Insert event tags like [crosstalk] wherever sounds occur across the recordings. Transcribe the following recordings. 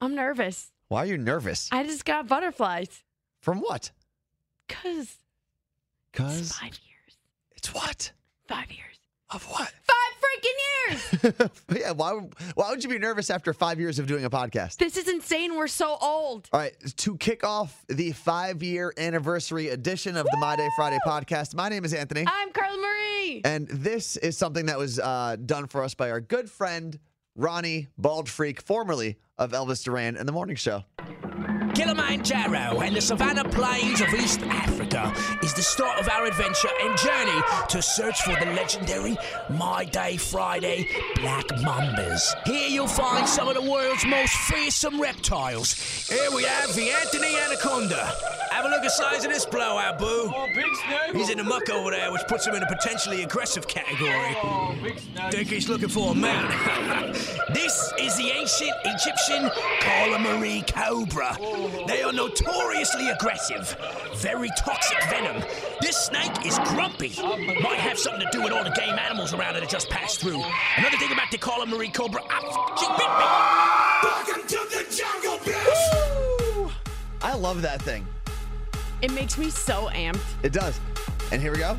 I'm nervous. Why are you nervous? I just got butterflies. From what? Cause it's Cause five years. it's what? Five years. Of what? Five freaking years. [laughs] yeah. Why? Why would you be nervous after five years of doing a podcast? this is insane. We're so old. All right, to kick off the five year anniversary edition of the My Day Friday podcast, my name is Anthony. I'm Carla Marie. And this is something that was uh, done for us by our good friend, Ronnie Bald Freak, formerly of Elvis Duran and the Morning Show. Kilimanjaro and the savannah plains of East Africa is the start of our adventure and journey to search for the legendary My Day Friday black mambas. Here you'll find some of the world's most fearsome reptiles. Here we have the Anthony Anaconda. Have a look at the size of this blowout, boo. Oh, big snake. He's in the muck over there, which puts him in a potentially aggressive category. Oh, big snake. Think he's looking for a man. [laughs] this is the ancient Egyptian Marie cobra. Oh, They are notoriously aggressive, very toxic venom. This snake is grumpy. Might have something to do with all the game animals around it that just passed through. Another thing about the Marie cobra, ah, she bit me. Welcome to the jungle, bitch. I love that thing. It makes me so amped. It does. And here we go.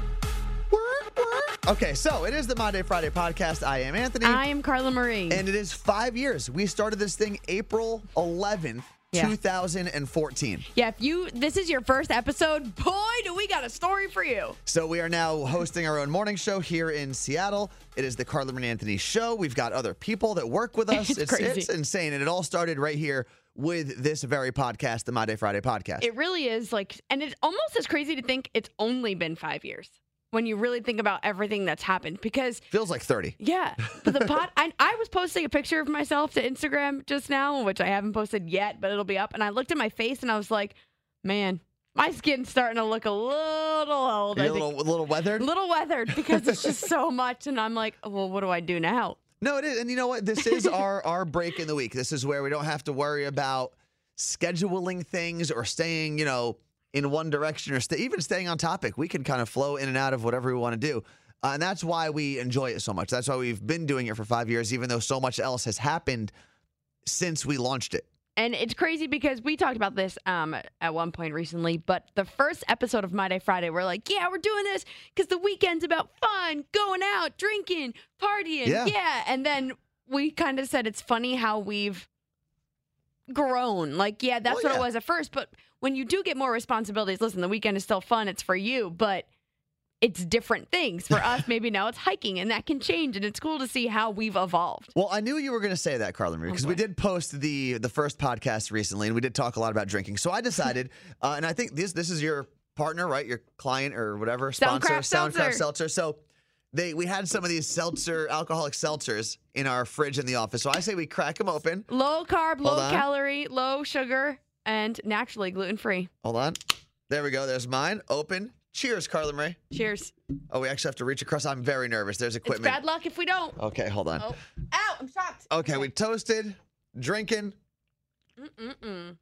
Okay, so it is the My Day Friday podcast. I am Anthony. I am Carla Marie. and it is five years. We started this thing April 11th, Yeah. 2014. yeah, if you this is your first episode, boy, do we got a story for you. So we are now hosting our own morning show here in Seattle. It is the Carla and Anthony show. We've got other people that work with [laughs] us. It's crazy. it's insane. And it all started right here with this very podcast, the My Day Friday podcast. It really is like, and it's almost as crazy to think it's only been five years when you really think about everything that's happened. Because Feels like 30. yeah, but the [laughs] pot I, I was posting a picture of myself to Instagram just now, which I haven't posted yet, but it'll be up. And I looked at my face and I was like, man, my skin's starting to look a little old. You're a little, little weathered? little weathered because it's just so [laughs] much. And I'm like, oh, well, what do I do now? No, it is. And you know what? This is our [laughs] our break in the week. This is where we don't have to worry about scheduling things or staying, you know, in one direction or stay, even staying on topic. We can kind of flow in and out of whatever we want to do. Uh, and that's why we enjoy it so much. That's why we've been doing it for five years, even though so much else has happened since we launched it. And it's crazy because we talked about this um, at one point recently, but the first episode of My Day Friday, we're like, yeah, we're doing this because the weekend's about fun, going out, drinking, partying. Yeah. And then we kind of said it's funny how we've grown. Like, yeah, that's Oh, what yeah. it was at first. But when you do get more responsibilities, listen, the weekend is still fun. It's for you, but it's different things. For us, [laughs] maybe now it's hiking and that can change. And it's cool to see how we've evolved. Well, I knew you were going to say that, Carlin, because we did post the the first podcast recently, and we did talk a lot about drinking. So I decided, [laughs] uh, and I think this this is your partner, right? Your client or whatever sponsor, Soundcraft Seltzer. Seltzer. So they we had some of these seltzer alcoholic seltzers in our fridge in the office. So I say we crack them open. Low carb, low on. calorie, low sugar, and naturally gluten free. Hold on. There we go. There's mine. Open. Cheers, Carla Ray. Cheers. Oh, we actually have to reach across. I'm very nervous. There's equipment. It's bad luck if we don't. Okay, hold on. Oh, ow! I'm shocked. Okay, we toasted, drinking. Mm-mm.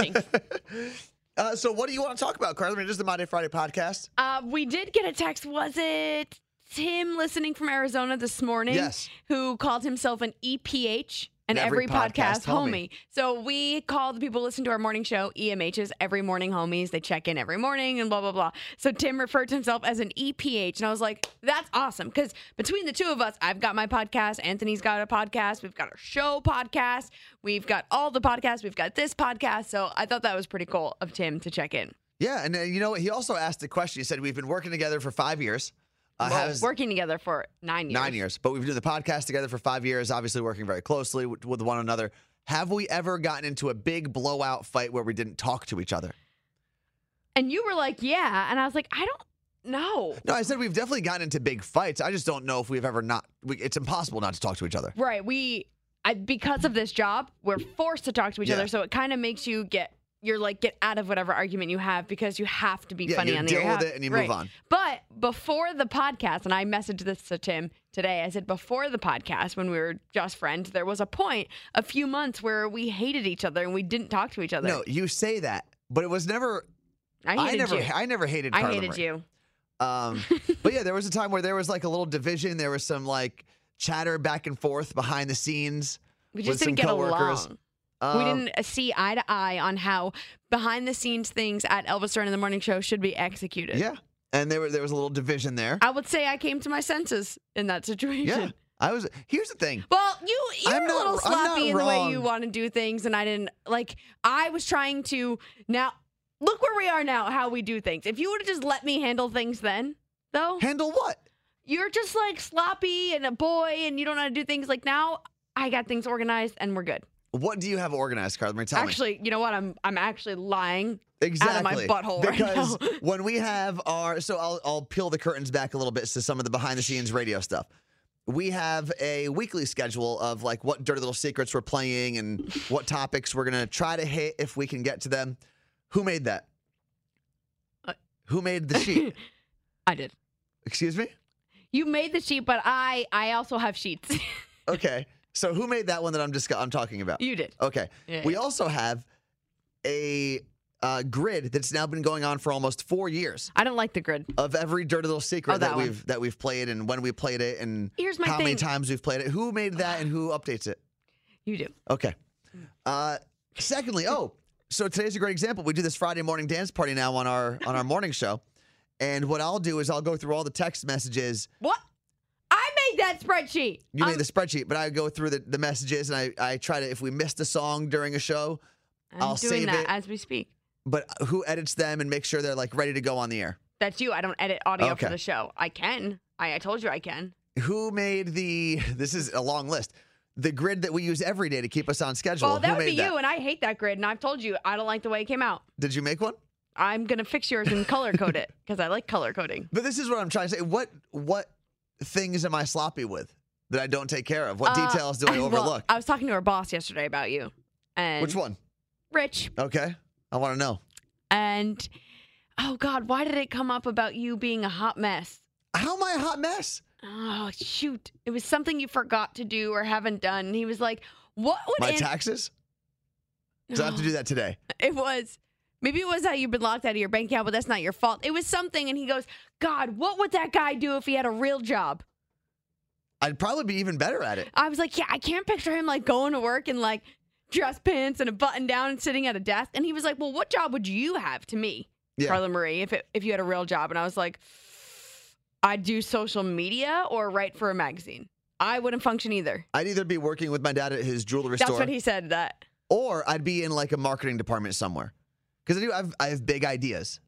Jinx. [laughs] Uh, so, what do you want to talk about, Carlin? It is the My Day Friday podcast. Uh, we did get a text. Was it Tim listening from Arizona this morning? Yes. Who called himself an EPH? An Every every, podcast, podcast homie. So we call the people who listen to our morning show EMHs, every morning homies. They check in every morning and blah, blah, blah. So Tim referred to himself as an EPH. And I was like, that's awesome. Because between the two of us, I've got my podcast. Anthony's got a podcast. We've got our show podcast. We've got all the podcasts. We've got this podcast. So I thought that was pretty cool of Tim to check in. Yeah, and uh, you know what? He also asked a question. He said, We've been working together for five years. Uh, Well, has- working together for nine years. Nine years, but we've been doing the podcast together for five years, obviously working very closely with, with one another. Have we ever gotten into a big blowout fight where we didn't talk to each other? And you were like, yeah. And I was like, I don't know. No, I said we've definitely gotten into big fights. I just don't know if we've ever not. We, it's impossible not to talk to each other. Right. We, I, because of this job, we're forced to talk to each Yeah. other. So it kind of makes you get, you're like, get out of whatever argument you have because you have to be Yeah, funny you on the deal air. with it and you right. move on. But before the podcast, and I messaged this to Tim today, I said, before the podcast, when we were just friends, there was a point, a few months where we hated each other and we didn't talk to each other. No, you say that, but it was never. I I, hated never. you. I never hated. I hated Marie. you. Um, [laughs] but yeah, there was a time where there was like a little division. There was some like chatter back and forth behind the scenes. We with just some didn't get coworkers. along. Um, we didn't uh, see eye to eye on how behind the scenes things at Elvis Duran in the Morning Show should be executed. Yeah, and there were there was a little division there. I would say I came to my senses in that situation. Yeah, I was. Here's the thing. Well, you you're I'm a little not sloppy in the way you want to do things, and I didn't like. I was trying to now look where we are now. How we do things. If you would have just let me handle things then, though, Handle what? you're just like sloppy and a boy, and you don't know how to do things. Like now, I got things organized, and we're good. What do you have organized, Carla? Tell me. actually, you know what? I'm I'm actually lying. Exactly. out of my butthole right because now. [laughs] when we have our so I'll I'll peel the curtains back a little bit to some of the behind the scenes radio stuff. We have a weekly schedule of like what dirty little secrets we're playing and what topics we're gonna try to hit if we can get to them. Who made that? Uh, Who made the sheet? [laughs] I did. Excuse me? You made the sheet, but I I also have sheets. [laughs] Okay. So who made that one that I'm just I'm talking about? you did. Okay. Yeah, we yeah. also have a uh, grid that's now been going on for almost four years. I don't like the grid. of every dirty little secret Oh, that, that we've that we've played and when we played it and Here's my how many times we've played it. Who made that and who updates it? You do. Okay. Uh, secondly, oh, so today's a great example. We do this Friday morning dance party now on our on our morning show, and what I'll do is I'll go through all the text messages. What? Made that spreadsheet. You I'm, um, made the spreadsheet, but I go through the, the messages and I, I try to if we missed a song during a show, I'm I'll doing save that it. as we speak. but who edits them and make sure they're like ready to go on the air. That's you. I don't edit audio Okay. for the show. I can. I, I told you I can. Who made the? [laughs] This is a long list. The grid that we use every day to keep us on schedule. Well, that who would be that? you, and I hate that grid. And I've told you I don't like the way it came out. Did you make one? I'm gonna fix yours and color code it because I like color coding. But this is what I'm trying to say. What what things am I sloppy with that I don't take care of? What Uh, details do I [laughs] well, overlook? I was talking to our boss yesterday about you, and Which one? Rich, Okay, I want to know. and oh God, why did it come up about you being a hot mess? How am I a hot mess? Oh shoot! It was something you forgot to do or haven't done. And he was like, "What would My An- taxes? Do I have to do that today? It was. Maybe it was that you've been locked out of your bank account, but that's not your fault. It was something, and he goes, God, what would that guy do if he had a real job? I'd probably be even better at it. I was like, Yeah, I can't picture him like going to work and like dress pants and a button down and sitting at a desk. And he was like, Well, what job would you have to me, Yeah. Carla Marie, if it, if you had a real job? And I was like, I'd do social media or write for a magazine. I wouldn't function either. I'd either be working with my dad at his jewelry That's store, That's what he said. That or I'd be in like a marketing department somewhere. Because I do. I've, I have big ideas.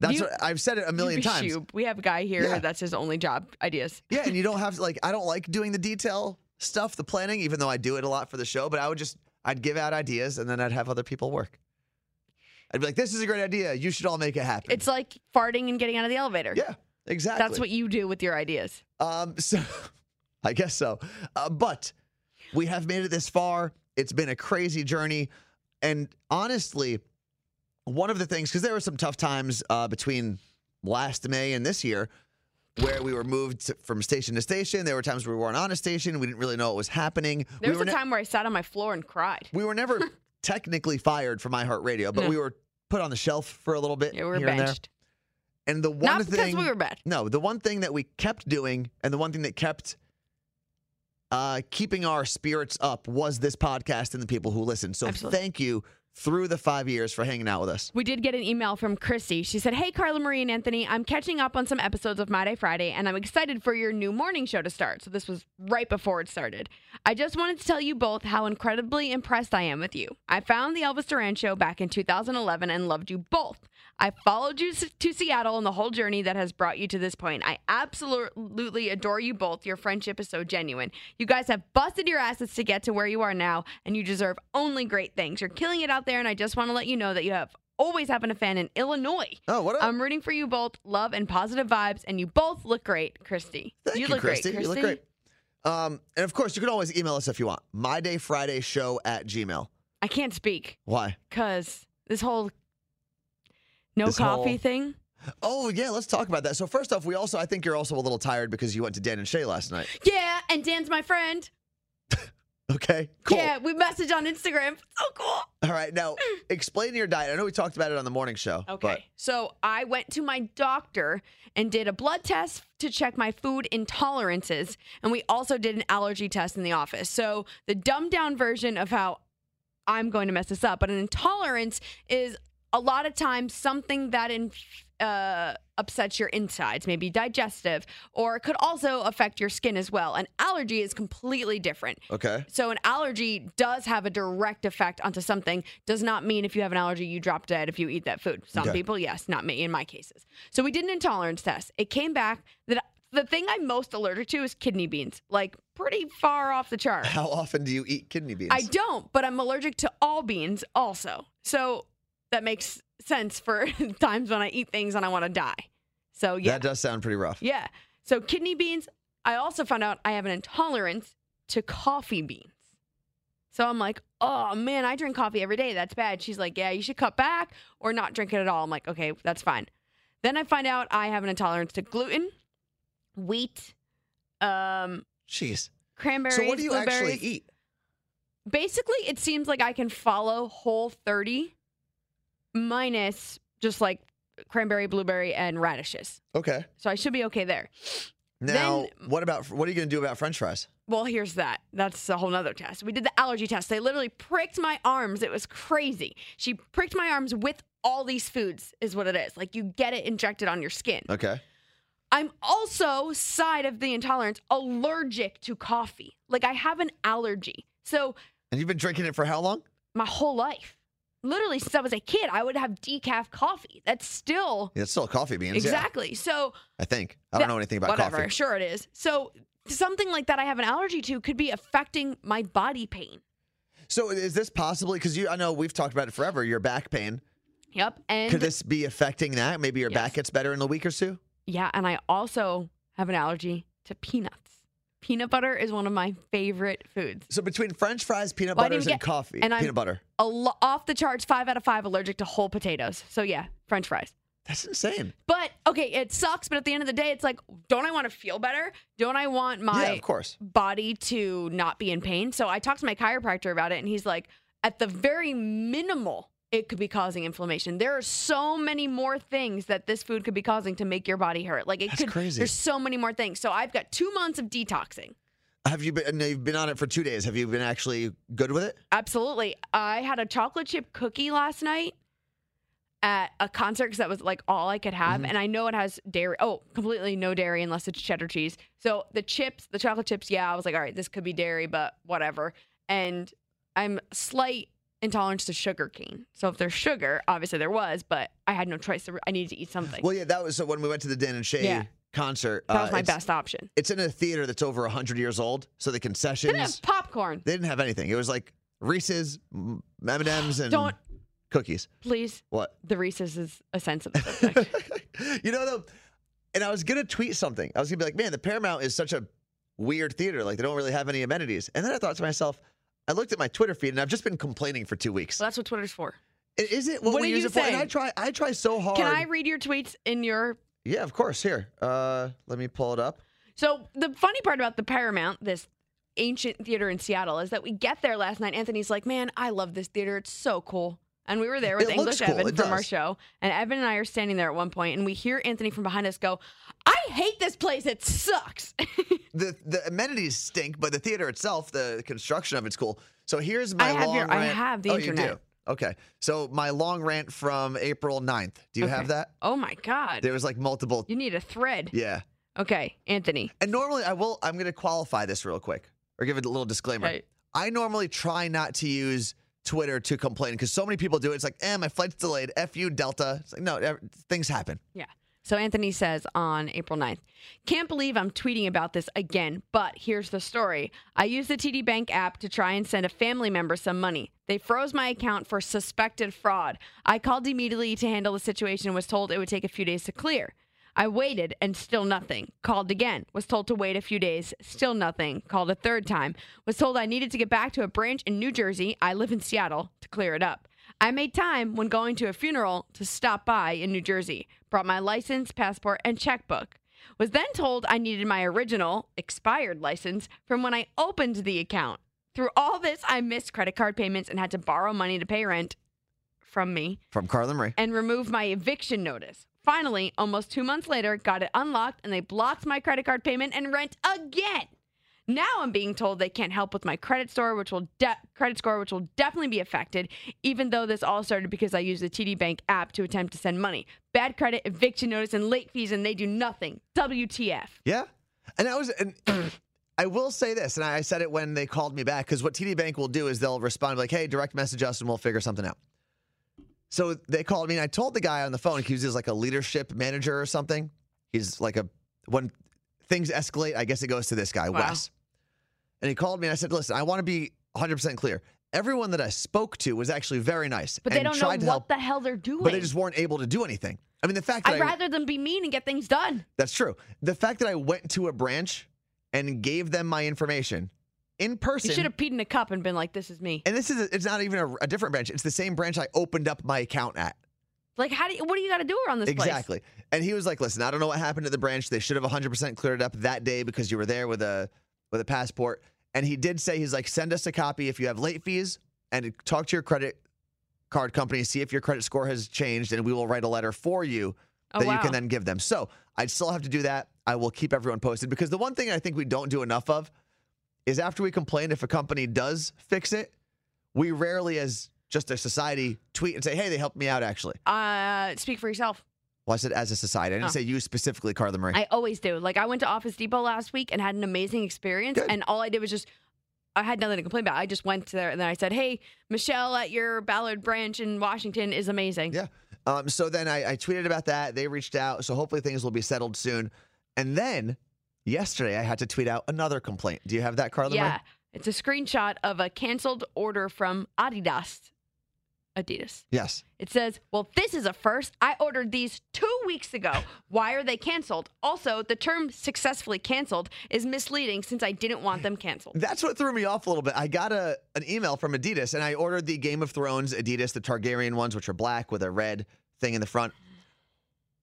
That's You- what I've said it a million times. Shub. We have a guy here Yeah. that's his only job ideas. Yeah, and you don't [laughs] have to like I don't like doing the detail stuff, the planning, even though I do it a lot for the show, but I would just I'd give out ideas and then I'd have other people work. I'd be like, This is a great idea. You should all make it happen. It's like farting and getting out of the elevator. yeah, exactly. That's what you do with your ideas. um [laughs] so I guess so. Uh, but we have made it this far. It's been a crazy journey. And honestly, one of the things, because there were some tough times uh, between last May and this year where we were moved to- from station to station. There were times where we weren't on a station. We didn't really know what was happening. There we was a ne- time where I sat on my floor and cried. we were never [laughs] technically fired from iHeartRadio, but No. we were put on the shelf for a little bit. Yeah, we were here and benched. And the one Not thing because we were bad. no, the one thing that we kept doing and the one thing that kept uh, keeping our spirits up was this podcast and the people who listen. So Absolutely. thank you through the five years for hanging out with us. We did get an email from Christy. She said, Hey, Carla Marie and Anthony, I'm catching up on some episodes of My Day Friday, and I'm excited for your new morning show to start. So this was right before it started. I just wanted to tell you both how incredibly impressed I am with you. I found the Elvis Duran show back in 2011 and loved you both. I followed you to Seattle and the whole journey that has brought you to this point. I absolutely adore you both. Your friendship is so genuine. You guys have busted your asses to get to where you are now, and you deserve only great things. You're killing it out there, and I just want to let you know that you have always having a fan in Illinois. Oh, what up? I'm rooting for you both. Love and positive vibes, and you both look great, Christy. Thank you you, look Christy. great, You look great. Um, and of course, you can always email us if you want. My Day Friday Show at Gmail. I can't speak Why? because this whole no This coffee whole- thing. Oh yeah, let's talk about that. So first off, we also I think you're also a little tired because you went to Dan and Shay last night. Yeah, and Dan's my friend. [laughs] Okay, cool. Yeah, we message on Instagram. So cool. All right, now [laughs] explain your diet. I know we talked about it on the morning show. Okay. So I went to my doctor and did a blood test to check my food intolerances. And we also did an allergy test in the office. So the dumbed down version of how I'm going to mess this up, but an intolerance is a lot of times something that in, uh, upsets your insides, maybe digestive, or it could also affect your skin as well. An allergy is completely different. Okay. So an allergy does have a direct effect onto something. Does not mean if you have an allergy you drop dead if you eat that food. Some Okay. people, yes, not me in my cases. So we did an intolerance test. It came back that the thing I'm most allergic to is kidney beans. Like pretty far off the chart. How often do you eat kidney beans? I don't, but I'm allergic to all beans also. So that makes sense for [laughs] times when I eat things and I want to die. So yeah. That does sound pretty rough. Yeah. So kidney beans, I also found out I have an intolerance to coffee beans. So I'm like, oh man, I drink coffee every day. That's bad. She's like, yeah, you should cut back or not drink it at all. I'm like, okay, that's fine. Then I find out I have an intolerance to gluten, wheat, um, Jeez. cranberries, So what do you actually eat? Basically, it seems like I can follow whole 30 minus just like cranberry, blueberry, and radishes. Okay. So I should be okay there. Now, what about what are you going to do about French fries? Well, here's that. That's a whole nother test. We did the allergy test. They literally pricked my arms. It was crazy. She pricked my arms with all these foods, is what it is. Like you get it injected on your skin. Okay. I'm also, side of the intolerance, allergic to coffee. Like I have an allergy. So And you've been drinking it for how long? my whole life, literally since I was a kid, I would have decaf coffee. That's still Yeah, it's still coffee beans. yeah, exactly. So I think. I don't that- know anything about whatever. coffee. Sure, it is. So something like that I have an allergy to could be affecting my body pain. So is this possibly because you? I know we've talked about it forever. Your back pain. Yep. And Could this be affecting that? Maybe your Yes. back gets better in a week or two. yeah, and I also have an allergy to peanuts. Peanut butter is one of my favorite foods. So between French fries, peanut Well, butters, and coffee, and I'm- peanut butter. A lo- off the charts, five out of five allergic to whole potatoes. So yeah, French fries. That's insane. But okay, it sucks. But at the end of the day, it's like, don't I want to feel better? Don't I want my yeah, of course. body to not be in pain. So I talked to my chiropractor about it, and he's like, at the very minimal, it could be causing inflammation. There are so many more things that this food could be causing to make your body hurt. Like it That's could. crazy. There's so many more things. So I've got two months of detoxing. Have you been? You've been on it for two days. Have you been actually good with it? Absolutely. I had a chocolate chip cookie last night at a concert because that was like all I could have. Mhm. And I know it has dairy. Oh, completely no dairy unless it's cheddar cheese. So the chips, the chocolate chips, yeah, I was like, all right, this could be dairy, but whatever. And I'm slight intolerance to sugar cane. So if there's sugar, obviously there was, but I had no choice. I needed to eat something. Well, yeah, that was so when we went to the Dan and Shay Yeah. concert. that uh, was my best option. It's in a theater that's over hundred years old, so the concessions. Didn't have popcorn. they didn't have anything. It was like Reese's, M and M's, and Don't cookies. please. What? The Reese's is a sensitive subject. [laughs] you know though, and I was gonna tweet something. I was gonna be like, man, the Paramount is such a weird theater. Like they don't really have any amenities. And then I thought to myself, I looked at my Twitter feed and I've just been complaining for two weeks. so that's what Twitter's for. Is it what, What we are use you it for? And I try. I try so hard. Can I read your tweets in your Yeah, of course. Here, uh, let me pull it up. So the funny part about the Paramount, this ancient theater in Seattle, is that we get there last night. Anthony's like, "Man, I love this theater. It's so cool." And we were there with It English cool. Evan It from our show, and Evan and I are standing there at one point, and we hear Anthony from behind us go, "I hate this place. It sucks." [laughs] the The amenities stink, but the theater itself, the construction of it's cool. So here's my I have long your- I have the oh, internet. you do. Okay, so my long rant from April 9th. Do you have that? oh my god, There was like multiple. you need a thread. Yeah. Okay, Anthony. And normally I will I'm going to qualify this real quick or give it a little disclaimer. Okay. I normally try not to use Twitter to complain because so many people do it. It's like, eh, my flight's delayed. F you, Delta. It's like, no, things happen. Yeah. So Anthony says on April 9th, can't believe I'm tweeting about this again, but here's the story. I used the TD Bank app to try and send a family member some money. They froze my account for suspected fraud. I called immediately to handle the situation and was told it would take a few days to clear. I waited and still nothing. Called again. Was told to wait a few days. Still nothing. Called a third time. Was told I needed to get back to a branch in New Jersey. I live in Seattle to clear it up. I made time when going to a funeral to stop by in New Jersey. Brought my license, passport, and checkbook. Was then told I needed my original expired license from when I opened the account. Through all this, I missed credit card payments and had to borrow money to pay rent from me From Carla Marie. and remove my eviction notice. Finally, almost two months later, got it unlocked and they blocked my credit card payment and rent again. Now I'm being told they can't help with my credit score, which will de- credit score, which will definitely be affected. Even though this all started because I used the TD Bank app to attempt to send money, bad credit, eviction notice, and late fees, and they do nothing. WTF? Yeah. And that was, and [clears throat] I will say this, and I said it when they called me back, because what TD Bank will do is they'll respond like, hey, direct message us and we'll figure something out. So they called me and I told the guy on the phone, he was like a leadership manager or something. He's like a, when things escalate, I guess it goes to this guy, Wow. Wes. And he called me and I said, listen, I want to be 100% clear. Everyone that I spoke to was actually very nice. But they don't know what help, the hell they're doing. but they just weren't able to do anything. I mean, the fact that I'd I, rather them be mean and get things done. that's true. The fact that I went to a branch and gave them my information in person. You should have peed in a cup and been like, "This is me." and this is it's not even a, a different branch. It's the same branch I opened up my account at. Like, how do you, what do you got to do around this place? Exactly. And he was like, "Listen, I don't know what happened at the branch. They should have 100% cleared it up that day because you were there with a with a passport." And he did say he's like, "Send us a copy if you have late fees and talk to your credit card company, see if your credit score has changed, and we will write a letter for you Oh, that you can then give them." So I'd still have to do that. I will keep everyone posted because the one thing I think we don't do enough of is after we complain if a company does fix it, we rarely, as just a society, tweet and say, "Hey, they helped me out." Actually, Uh, speak for yourself. well, I said as a society. I didn't Oh. say you specifically, Carla Marie. I always do. Like, I went to Office Depot last week and had an amazing experience, Good. and all I did was just. I had nothing to complain about. I just went there and then I said, "Hey, Michelle at your Ballard branch in Washington is amazing." Yeah. Um, so then I, I tweeted about that. They reached out. So hopefully things will be settled soon. And then yesterday I had to tweet out another complaint. Do you have that, Carla? Marie? Yeah. It's a screenshot of a canceled order from Adidas. Adidas. Yes. It says, Well, this is a first. I ordered these two weeks ago. Why are they canceled? Also, the term successfully canceled is misleading since I didn't want them canceled. That's what threw me off a little bit. I got a an email from Adidas and I ordered the Game of Thrones Adidas, the Targaryen ones, which are black with a red thing in the front.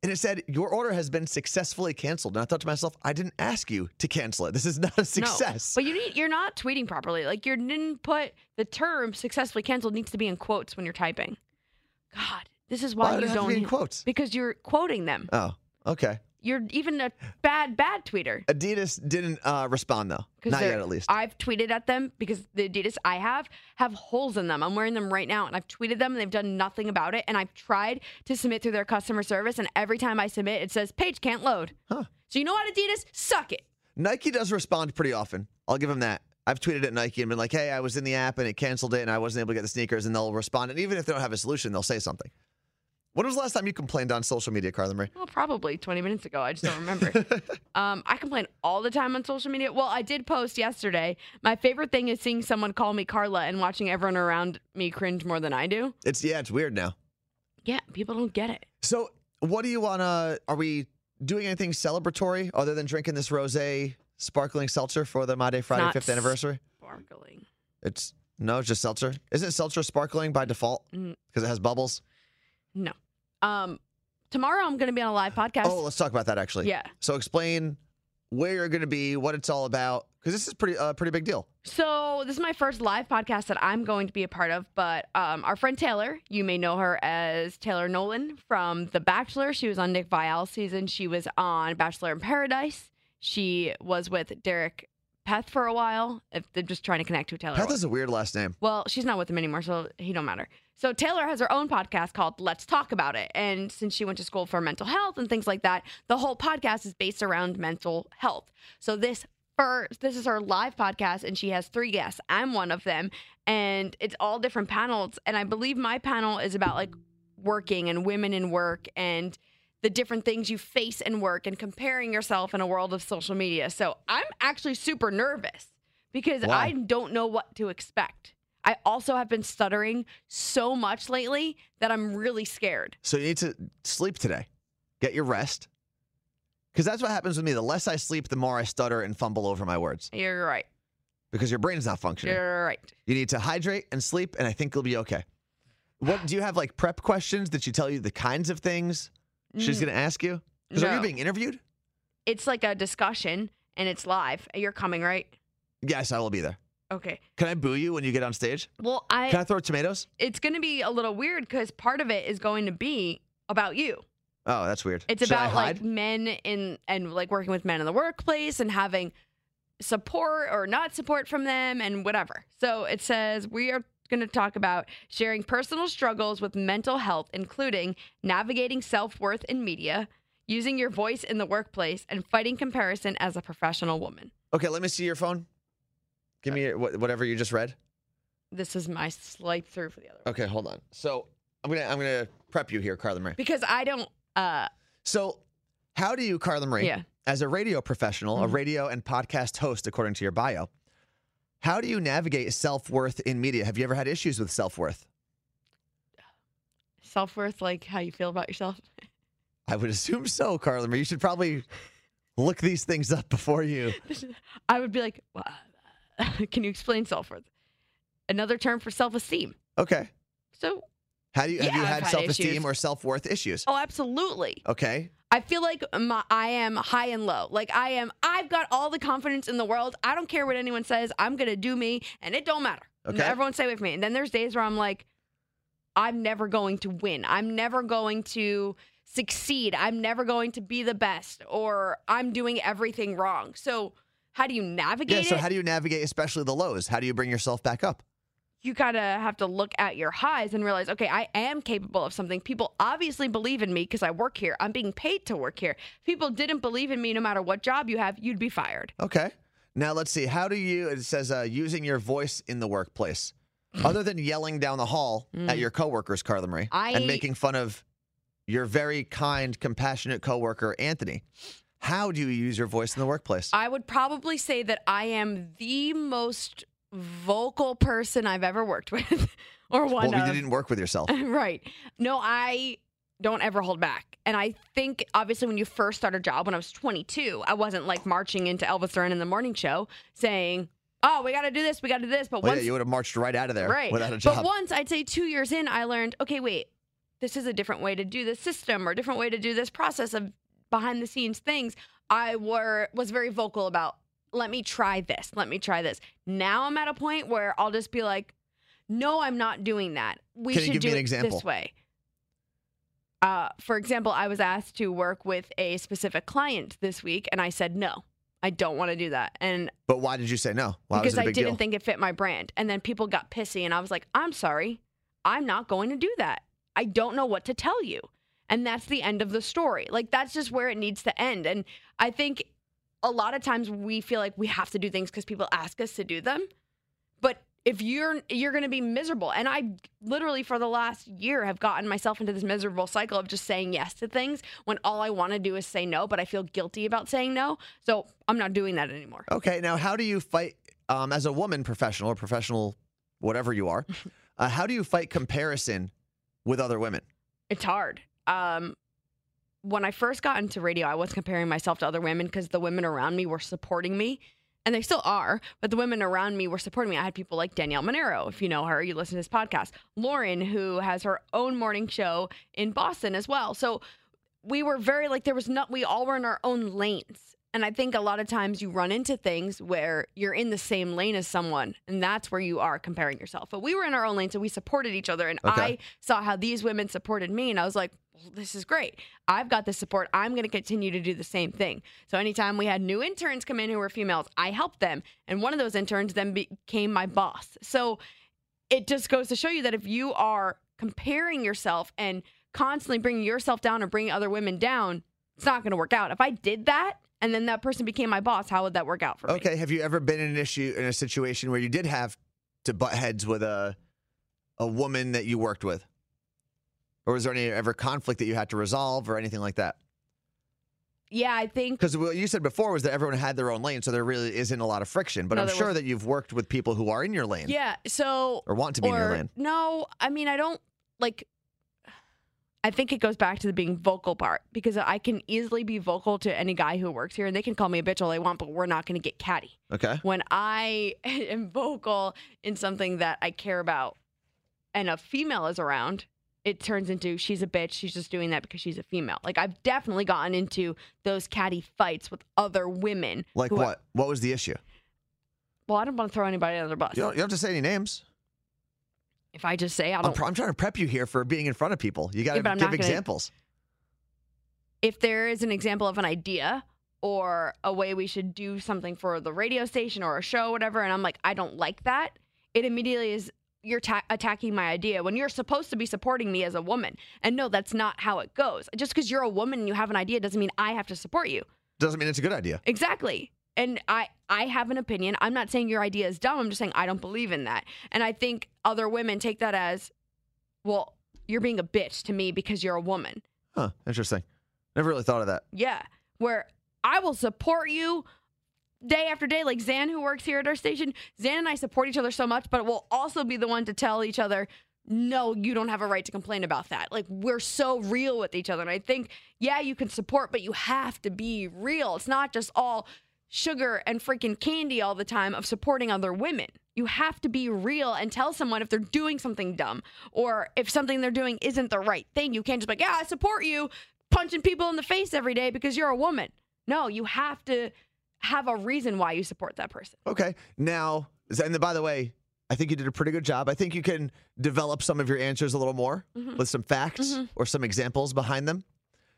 And it said, Your order has been successfully canceled. And I thought to myself, I didn't ask you to cancel it. This is not a success. No. But you need, you're not tweeting properly. Like you didn't put the term successfully canceled needs to be in quotes when you're typing. God, this is why, Why you it have to don't be in quotes? because you're quoting them. oh, okay. You're even a bad bad tweeter. Adidas didn't uh, respond though. Not yet, at least. I've tweeted at them because the Adidas I have have holes in them. I'm wearing them right now, and I've tweeted them, and they've done nothing about it. And I've tried to submit through their customer service, and every time I submit, it says page can't load. Huh. So you know what, Adidas, suck it. Nike does respond pretty often. I'll give them that. I've tweeted at Nike and been like, hey, I was in the app and it canceled it and I wasn't able to get the sneakers, and they'll respond. And even if they don't have a solution, they'll say something. When was the last time you complained on social media, Carla Marie? Well, probably 20 minutes ago. I just don't remember. [laughs] um, I complain all the time on social media. Well, I did post yesterday. My favorite thing is seeing someone call me Carla and watching everyone around me cringe more than I do. It's yeah, it's weird now. Yeah, people don't get it. So, what do you want to? Are we doing anything celebratory other than drinking this rosé sparkling seltzer for the My Day Friday not fifth anniversary? Sparkling. It's no, it's just seltzer. Isn't seltzer sparkling by default Mm. because it has bubbles? No. Um, tomorrow I'm going to be on a live podcast. Oh, let's talk about that actually. yeah. So explain where you're going to be, what it's all about, because this is pretty a pretty big deal. So this is my first live podcast that I'm going to be a part of. But um, our friend Taylor, you may know her as Taylor Nolan from The Bachelor. She was on Nick Viall season. She was on Bachelor in Paradise. She was with Derek Peth for a while. If they're just trying to connect to Taylor. Peth is a weird last name. Well, she's not with him anymore, so he don't matter. So Taylor has her own podcast called Let's Talk About It. And since she went to school for mental health and things like that, the whole podcast is based around mental health. So this first this is her live podcast and she has three guests. I'm one of them. And it's all different panels. And I believe my panel is about like working and women in work and the different things you face in work and comparing yourself in a world of social media. So I'm actually super nervous because Why? I don't know what to expect. I also have been stuttering so much lately that I'm really scared. So you need to sleep today. Get your rest. Because that's what happens with me. The less I sleep, the more I stutter and fumble over my words You're right. because your brain's not functioning. You're right. You need to hydrate and sleep, and I think you'll be okay. What do you have like prep questions that you tell you the kinds of things she's Mm, going to ask you? Because are you no. being interviewed? It's like a discussion and it's live. You're coming, right? Yes, I will be there. Okay. Can I boo you when you get on stage? Well, I Can I throw tomatoes? it's going to be a little weird because part of it is going to be about you. Oh, that's weird. It's Should I about like men in and like working with men in the workplace and having support or not support from them and whatever. So it says we are going to talk about sharing personal struggles with mental health, including navigating self worth in media, using your voice in the workplace, and fighting comparison as a professional woman. Okay, let me see your phone. Give me whatever you just read. This is my swipe through for the other one. Okay, hold on. So I'm gonna I'm gonna prep you here, Carla Marie. Because I don't, uh, So, how do you, Carla Marie, Yeah. as a radio professional, a Mhm. radio and podcast host, according to your bio, how do you navigate self worth in media? Have you ever had issues with self worth? self worth, like how you feel about yourself. I would assume so, Carla. You should probably look these things up before you. [laughs] I would be like, "Wha- [laughs] can you explain self worth? Another term for self esteem. Okay. So, How do you have you had had self esteem or self worth issues? oh, absolutely. Okay. I feel like my, I am high and low. Like I am, I've got all the confidence in the world. I don't care what anyone says. I'm gonna do me, and it don't matter. Okay. Everyone stay with me. And then there's days where I'm like, I'm never going to win. I'm never going to succeed. I'm never going to be the best, or I'm doing everything wrong. So how do you navigate Yeah. So it? how do you navigate, especially the lows? How do you bring yourself back up? You gotta have to look at your highs and realize, okay, I am capable of something. People obviously believe in me because I work here. I'm being paid to work here. If people didn't believe in me, no matter what job you have, you'd be fired. Okay. Now let's see. How do you? It says uh, using your voice in the workplace, other than yelling down the hall at your coworkers, Carla Marie, I- and making fun of your very kind, compassionate coworker Anthony. How do you use your voice in the workplace? I would probably say that I am the most vocal person I've ever worked [laughs] with, or one well, of. you didn't work with yourself. [laughs] right. No, I don't ever hold back. And I think, obviously, when you first start a job, when I was 22, I wasn't like marching into Elvis Duran in the morning show saying, oh, we got to do this, we got to do this. But Well, once yeah, you would have marched right out of there right. without a job. But once I'd say two years in, I learned, okay, wait, this is a different way to do this system or a different way to do this process of behind the scenes things. I were was very vocal about let me try this, let me try this. Now I'm at a point where I'll just be like, no, I'm not doing that. We Can should give me do an it example? this way. Uh, for example, I was asked to work with a specific client this week, and I said no. I don't want to do that. And but why did you say no? Why because I didn't deal? think it fit my brand. And then people got pissy, and I was like, I'm sorry. I'm not going to do that. I don't know what to tell you. And that's the end of the story. Like, that's just where it needs to end. And I think a lot of times we feel like we have to do things because people ask us to do them. But if you're you're going to be miserable and i literally for the last year have gotten myself into this miserable cycle of just saying yes to things when all i want to do is say no but i feel guilty about saying no so i'm not doing that anymore Okay, now how do you fight um, as a woman professional or professional, whatever you are? [laughs] uh, how do you fight comparison with other women? It's hard. Um, when I first got into radio, I was comparing myself to other women because the women around me were supporting me, and they still are. But the women around me were supporting me. I had people like Danielle Monaro, if you know her, you listen to this podcast. Lauren, who has her own morning show in Boston as well. So we were very like there was not. We all were in our own lanes. And I think a lot of times you run into things where you're in the same lane as someone, and that's where you are comparing yourself. But we were in our own lane, so we supported each other. And Okay. I saw how these women supported me, and I was like, this is great. I've got the support. I'm going to continue to do the same thing. So anytime we had new interns come in who were females, I helped them. And one of those interns then became my boss. So it just goes to show you that if you are comparing yourself and constantly bringing yourself down or bringing other women down, it's not going to work out. If I did that and then that person became my boss, how would that work out for me? Okay, have you ever been in an issue in a situation where you did have to butt heads with a a woman that you worked with, or was there any ever conflict that you had to resolve or anything like that? Yeah, I think Because what you said before was that everyone had their own lane, so there really isn't a lot of friction. But No, I'm sure was- that you've worked with people who are in your lane Yeah. So or want to be in your lane. no, I mean I don't like. I think it goes back to the being vocal part because I can easily be vocal to any guy who works here and they can call me a bitch all they want, but we're not going to get catty. Okay. When I [laughs] am vocal in something that I care about and a female is around, it turns into she's a bitch. She's just doing that because she's a female. Like I've definitely gotten into those catty fights with other women. Like who are- what? What was the issue? Well, I don't want to throw anybody under the bus. You don't, you don't have to say any names. If I just say I I'm, don't, pr- I'm trying to prep you here for being in front of people. You got to Yeah, I'm give not gonna- examples. if there is an example of an idea or a way we should do something for the radio station or a show, whatever, and I'm like, I don't like that, it immediately is you're ta- attacking my idea when you're supposed to be supporting me as a woman. And no, that's not how it goes. Just because you're a woman and you have an idea doesn't mean I have to support you. Doesn't mean it's a good idea. Exactly. And I I have an opinion. I'm not saying your idea is dumb. I'm just saying I don't believe in that. And I think other women take that as, well, you're being a bitch to me because you're a woman. Huh. Interesting. Never really thought of that. Yeah. Where I will support you day after day. Like Zan, who works here at our station, Zan and I support each other so much, but we'll also be the one to tell each other, no, you don't have a right to complain about that. Like we're so real with each other. And I think, yeah, you can support, but you have to be real. It's not just all sugar and freaking candy all the time of supporting other women. You have to be real and tell someone if they're doing something dumb or if something they're doing isn't the right thing. You can't just be like, yeah, I support you punching people in the face every day because you're a woman. No, you have to have a reason why you support that person. Okay. Now, and by the way, I think you did a pretty good job. I think you can develop some of your answers a little more Mm-hmm. with some facts or some examples behind them.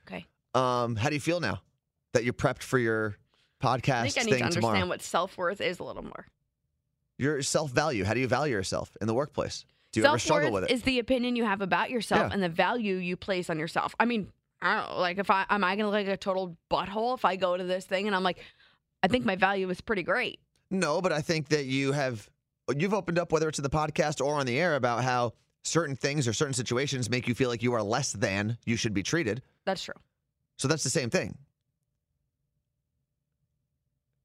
Okay. Um, how do you feel now that you're prepped for your podcast I think I need thing to understand tomorrow? what self worth is a little more. Your self value. How do you value yourself in the workplace? Do you ever struggle with it? is the opinion you have about yourself Yeah. and the value you place on yourself. I mean, I don't know. Like, if I am I gonna look like a total butthole if I go to this thing and I'm like, I think my value is pretty great. No, but I think that you have you've opened up whether it's in the podcast or on the air about how certain things or certain situations make you feel like you are less than you should be treated. That's true. So that's the same thing.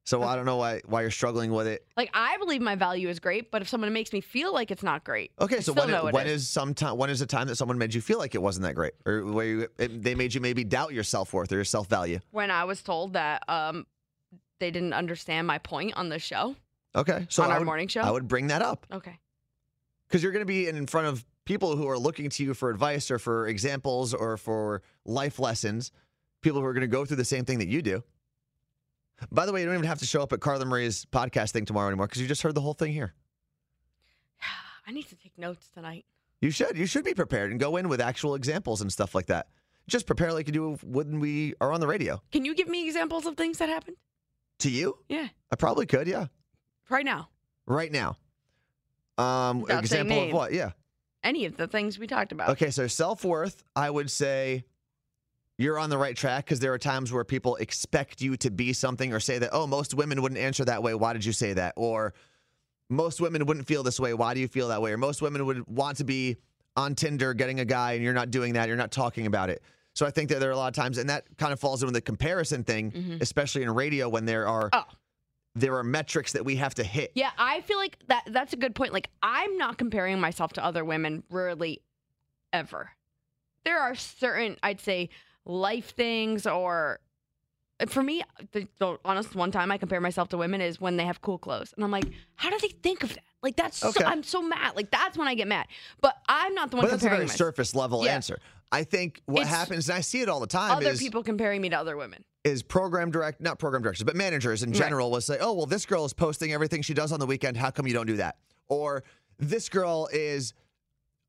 So I don't know why why you're struggling with it. Like, I believe my value is great, but if someone makes me feel like it's not great, Okay, so when it when is. is some time when is a time that someone made you feel like it wasn't that great, or where you, it, they made you maybe doubt your self worth or your self value? when I was told that um they didn't understand my point on the show Okay, so on I our would, morning show. I would bring that up okay. because you're going to be in, front of people who are looking to you for advice or for examples or for life lessons. People who are going to go through the same thing that you do. By the way, you don't even have to show up at Carla Marie's podcast thing tomorrow anymore because you just heard the whole thing here. [sighs] I need to take notes tonight. You should. You should be prepared and go in with actual examples and stuff like that. Just prepare like you do when we are on the radio. Can you give me examples of things that happened? To you, Yeah, I probably could. Yeah, right now. right now. Um, Without example of what? Yeah. Any of the things we talked about. Okay, so self worth, I would say you're on the right track because there are times where people expect you to be something or say that, oh, most women wouldn't answer that way. Why did you say that? Or most women wouldn't feel this way. Why do you feel that way? Or most women would want to be on Tinder getting a guy and you're not doing that. You're not talking about it. So I think that there are a lot of times, and that kind of falls into the comparison thing, mm-hmm. especially in radio when there are Oh. there are metrics that we have to hit. Yeah, I feel like that that's a good point. Like I'm not comparing myself to other women really ever. There are certain I'd say life things or for me the, the honest one time I compare myself to women is when they have cool clothes. And I'm like, how do they think of that? Like that's Okay. so, I'm so mad. Like that's when I get mad. But I'm not the one But that's a very myself. surface level Yeah. answer. I think what It's happens, and I see it all the time, Other is people comparing me to other women. is program direct, not program directors, but managers in Right. general will say, oh, well, this girl is posting everything she does on the weekend. How come you don't do that? Or this girl is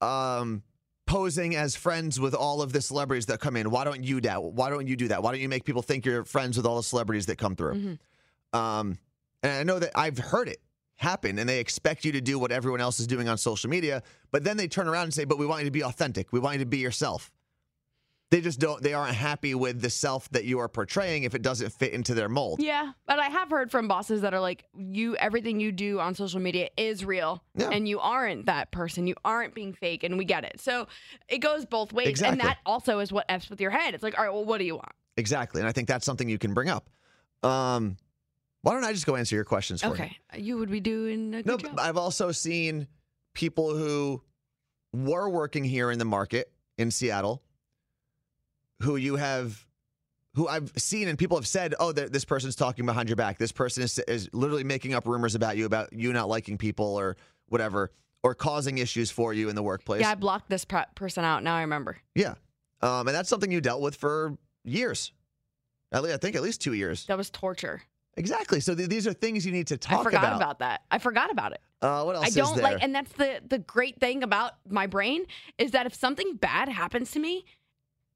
um, posing as friends with all of the celebrities that come in. Why don't you do that? Why don't you do that? Why don't you make people think you're friends with all the celebrities that come through? Mm-hmm. Um, and I know that I've heard it happen and they expect you to do what everyone else is doing on social media, but then they turn around and say, but we want you to be authentic. We want you to be yourself. They just don't, they aren't happy with the self that you are portraying if it doesn't fit into their mold. Yeah, but I have heard from bosses that are like, you everything you do on social media is real, Yeah. and you aren't that person. You aren't being fake, and we get it. So it goes both ways, Exactly. and that also is what f's with your head. It's like, all right, well, what do you want? Exactly. And I think that's something you can bring up. Um, why don't I just go answer your questions for you? Okay, you would be doing a good No, job. but I've also seen people who were working here in the market in Seattle who you have who I've seen and people have said, "Oh, this person's talking behind your back. This person is is literally making up rumors about you about you not liking people or whatever or causing issues for you in the workplace." yeah, I blocked this person out. Now I remember. Yeah. Um, and that's something you dealt with for years. At least, I think at least 2 years. That was torture. Exactly. So th- these are things you need to talk about. I forgot about. about. that. I forgot about it. Uh, what else I don't like, and that's the the great thing about my brain is that if something bad happens to me,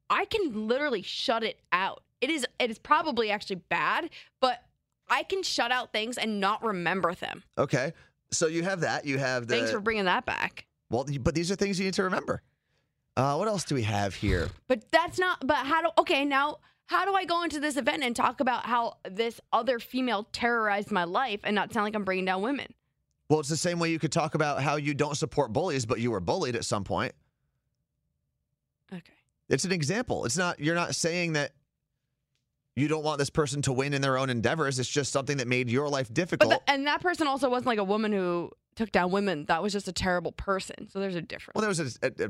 I can literally shut it out. It is it is probably actually bad, but I can shut out things and not remember them. okay. So you have that. You have the Thanks for bringing that back. well, but these are things you need to remember. Uh, what else do we have here? But that's not. But how do? Okay, now how do I go into this event and talk about how this other female terrorized my life and not sound like I'm bringing down women? Well, it's the same way you could talk about how you don't support bullies, but you were bullied at some point. It's an example. It's not, you're not saying that you don't want this person to win in their own endeavors. It's just something that made your life difficult. the, and that person also wasn't like a woman who took down women. That was just a terrible person. So there's a difference. well, there was a, a, a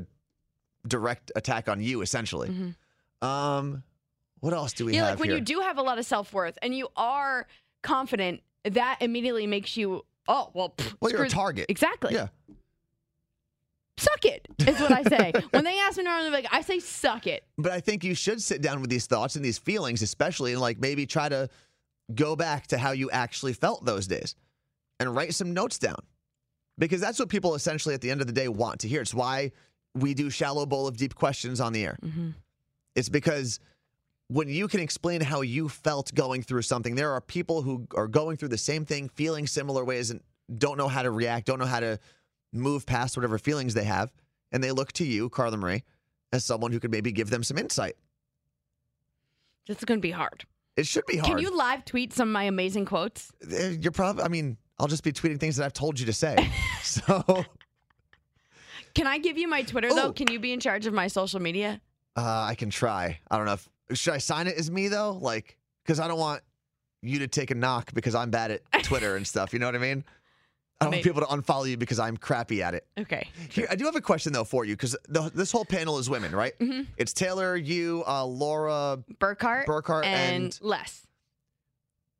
direct attack on you, essentially. Mhm. Um, what else do we have? yeah, have like when here? you do have a lot of self worth and you are confident, that immediately makes you oh well. pff, well, you're a target. Exactly. Yeah. Suck it is what I say. [laughs] when they ask me normally, like I say, suck it. But I think you should sit down with these thoughts and these feelings, especially, and like maybe try to go back to how you actually felt those days and write some notes down. Because that's what people essentially at the end of the day want to hear. It's why we do shallow bowl of deep questions on the air. Mm-hmm. It's because when you can explain how you felt going through something, there are people who are going through the same thing, feeling similar ways, and don't know how to react, don't know how to move past whatever feelings they have. And they look to you, Carla Marie, as someone who could maybe give them some insight. This is going to be hard. It should be hard. Can you live tweet some of my amazing quotes? Uh, You're probably, I mean, I'll just be tweeting things that I've told you to say. [laughs] so Can I give you my Twitter though? Can you be in charge of my social media? uh, I can try. I don't know if, should I sign it as me though? Like, because I don't want you to take a knock because I'm bad at Twitter and stuff. You know what I mean? I don't Maybe. want people to unfollow you because I'm crappy at it. Okay. Here, I do have a question though for you because this whole panel is women, right? Mhm. It's Taylor, you, uh, Laura. Burkhart, Burkhart and, and- Les.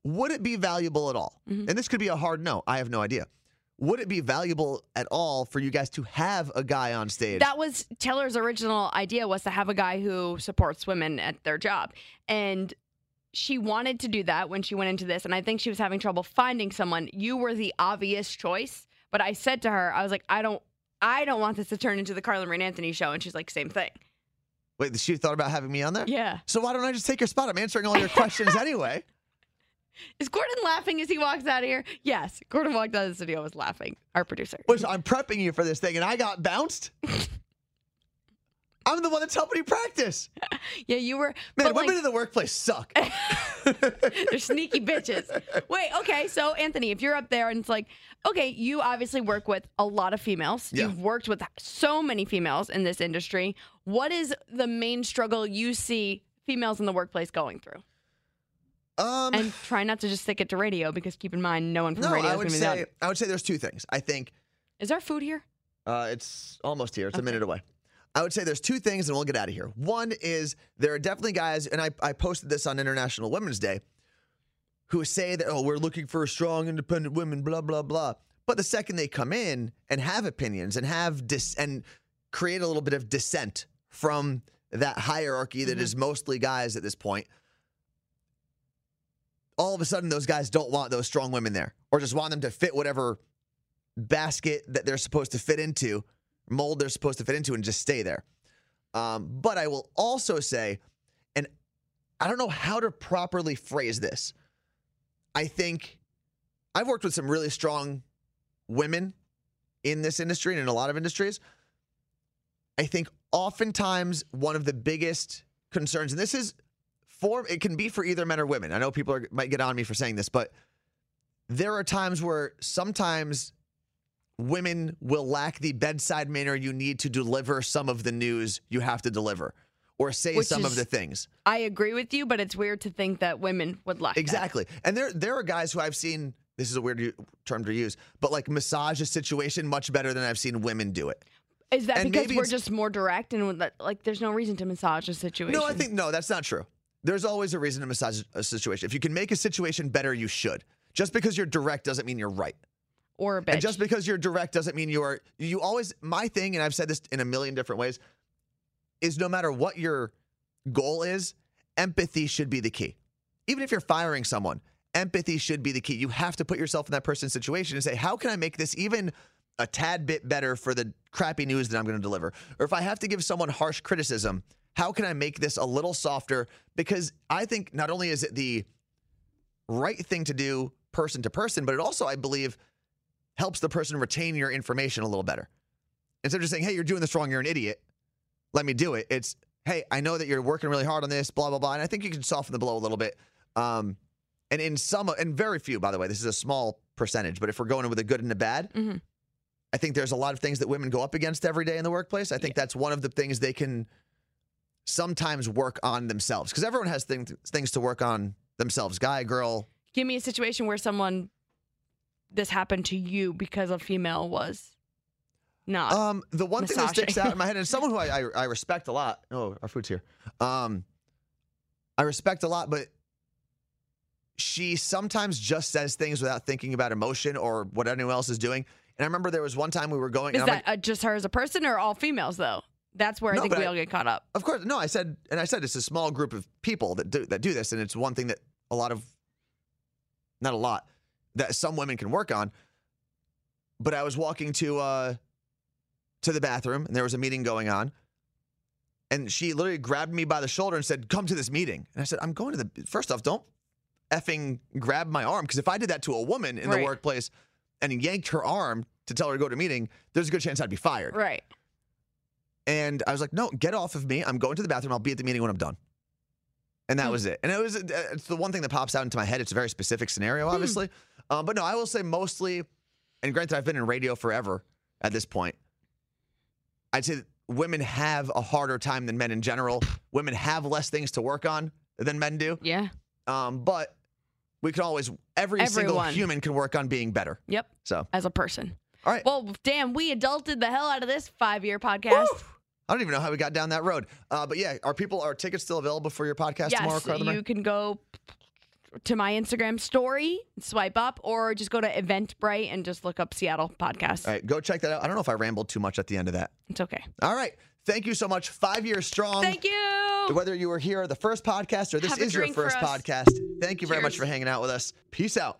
Would it be valuable at all? Mhm. And this could be a hard no. I have no idea. Would it be valuable at all for you guys to have a guy on stage? That was Taylor's original idea was to have a guy who supports women at their job. And she wanted to do that when she went into this and I think she was having trouble finding someone. You were the obvious choice, but I said to her, I was like, I don't I don't want this to turn into the Carla Marie Anthony show and she's like, same thing. Wait, she thought about having me on there? Yeah. So why don't I just take your spot? I'm answering all your questions [laughs] anyway. Is Gordon laughing as he walks out of here? Yes. Gordon walked out of the studio was laughing. Our producer. Which I'm prepping you for this thing, and I got bounced. [laughs] I'm the one that's helping you practice. [laughs] Yeah, you were Man, but, like, women in the workplace suck. [laughs] They're sneaky bitches. Wait, okay. So, Anthony, if you're up there and it's like, okay, you obviously work with a lot of females. Yeah. You've worked with so many females in this industry. What is the main struggle you see females in the workplace going through? um, And try not to just stick it to radio because keep in mind, no one from no, radio is going to be say done. I would say there's two things. I think Is there food here? uh, it's almost here. It's a minute away. I would say there's two things, and we'll get out of here. One is there are definitely guys, and I, I posted this on International Women's Day, who say that, oh, we're looking for strong, independent women, blah, blah, blah. But the second they come in and have opinions and have dis- and create a little bit of dissent from that hierarchy that mm-hmm. is mostly guys at this point, all of a sudden those guys don't want those strong women there or just want them to fit whatever basket that they're supposed to fit into, mold they're supposed to fit into, and just stay there. Um, but I will also say, and I don't know how to properly phrase this. I think I've worked with some really strong women in this industry and in a lot of industries. I think oftentimes one of the biggest concerns, and this is for it can be for either men or women. I know people are, might get on me for saying this, but there are times where sometimes women will lack the bedside manner you need to deliver some of the news you have to deliver or say Which some of the things. I agree with you, but it's weird to think that women would lack that. Exactly. And there there are guys who I've seen this is a weird term to use, but like massage a situation much better than I've seen women do it. Is that And because we're just more direct and like there's no reason to massage a situation? No, I think no, that's not true. There's always a reason to massage a situation. If you can make a situation better, you should. Just because you're direct doesn't mean you're right. Or a bitch. And just because you're direct doesn't mean you are. You always, my thing, and I've said this in a million different ways, is no matter what your goal is, empathy should be the key. Even if you're firing someone, empathy should be the key. You have to put yourself in that person's situation and say, how can I make this even a tad bit better for the crappy news that I'm going to deliver? Or if I have to give someone harsh criticism, how can I make this a little softer? Because I think not only is it the right thing to do person to person, but it also, I believe, helps the person retain your information a little better. Instead of just saying, hey, you're doing this wrong, you're an idiot, let me do it. It's, hey, I know that you're working really hard on this, blah, blah, blah. And I think you can soften the blow a little bit. Um, and in some, and very few, by the way, this is a small percentage, but if we're going with a good and a bad, Mhm. I think there's a lot of things that women go up against every day in the workplace. I think that's one of the things they can sometimes work on themselves because everyone has things things to work on themselves, guy, girl. Give me a situation where someone this happened to you because a female was not. Um, the one thing that sticks out in my head, and someone who I, I [laughs] I respect a lot. Oh, our food's here. Um, I respect a lot, but she sometimes just says things without thinking about emotion or what anyone else is doing. And I remember there was one time we were going. Is that uh, just her as a person or all females though? That's where No, I think we I- all get caught up. Of course, no. I said, and I said it's a small group of people that do that do this, and it's one thing that a lot of, not a lot, that some women can work on. But I was walking to uh, to the bathroom, and there was a meeting going on, and she literally grabbed me by the shoulder and said, "Come to this meeting." And I said, "I'm going to the." First off, don't effing grab my arm because if I did that to a woman in the workplace and yanked her arm to tell her to go to a meeting, there's a good chance I'd be fired. Right. And I was like, no, get off of me. I'm going to the bathroom. I'll be at the meeting when I'm done. And that Hmm. was it. And it was uh, it's the one thing that pops out into my head. It's a very specific scenario, obviously. Um, but no, I will say mostly, and granted, I've been in radio forever at this point. I'd say that women have a harder time than men in general. Women have less things to work on than men do. Yeah. Um, but we can always, every single human can work on being better. Yep. So, As a person. all right. Well, damn, we adulted the hell out of this five year podcast. I don't even know how we got down that road. Uh, but yeah, are people, are tickets still available for your podcast tomorrow, yes, you can go to my Instagram story, swipe up, or just go to Eventbrite and just look up Seattle podcast. All right, go check that out. I don't know if I rambled too much at the end of that. It's okay. All right. Thank you so much. Five years strong. Thank you. Whether you were here the first podcast or this is your first podcast, thank you very much for hanging out with us. Peace out.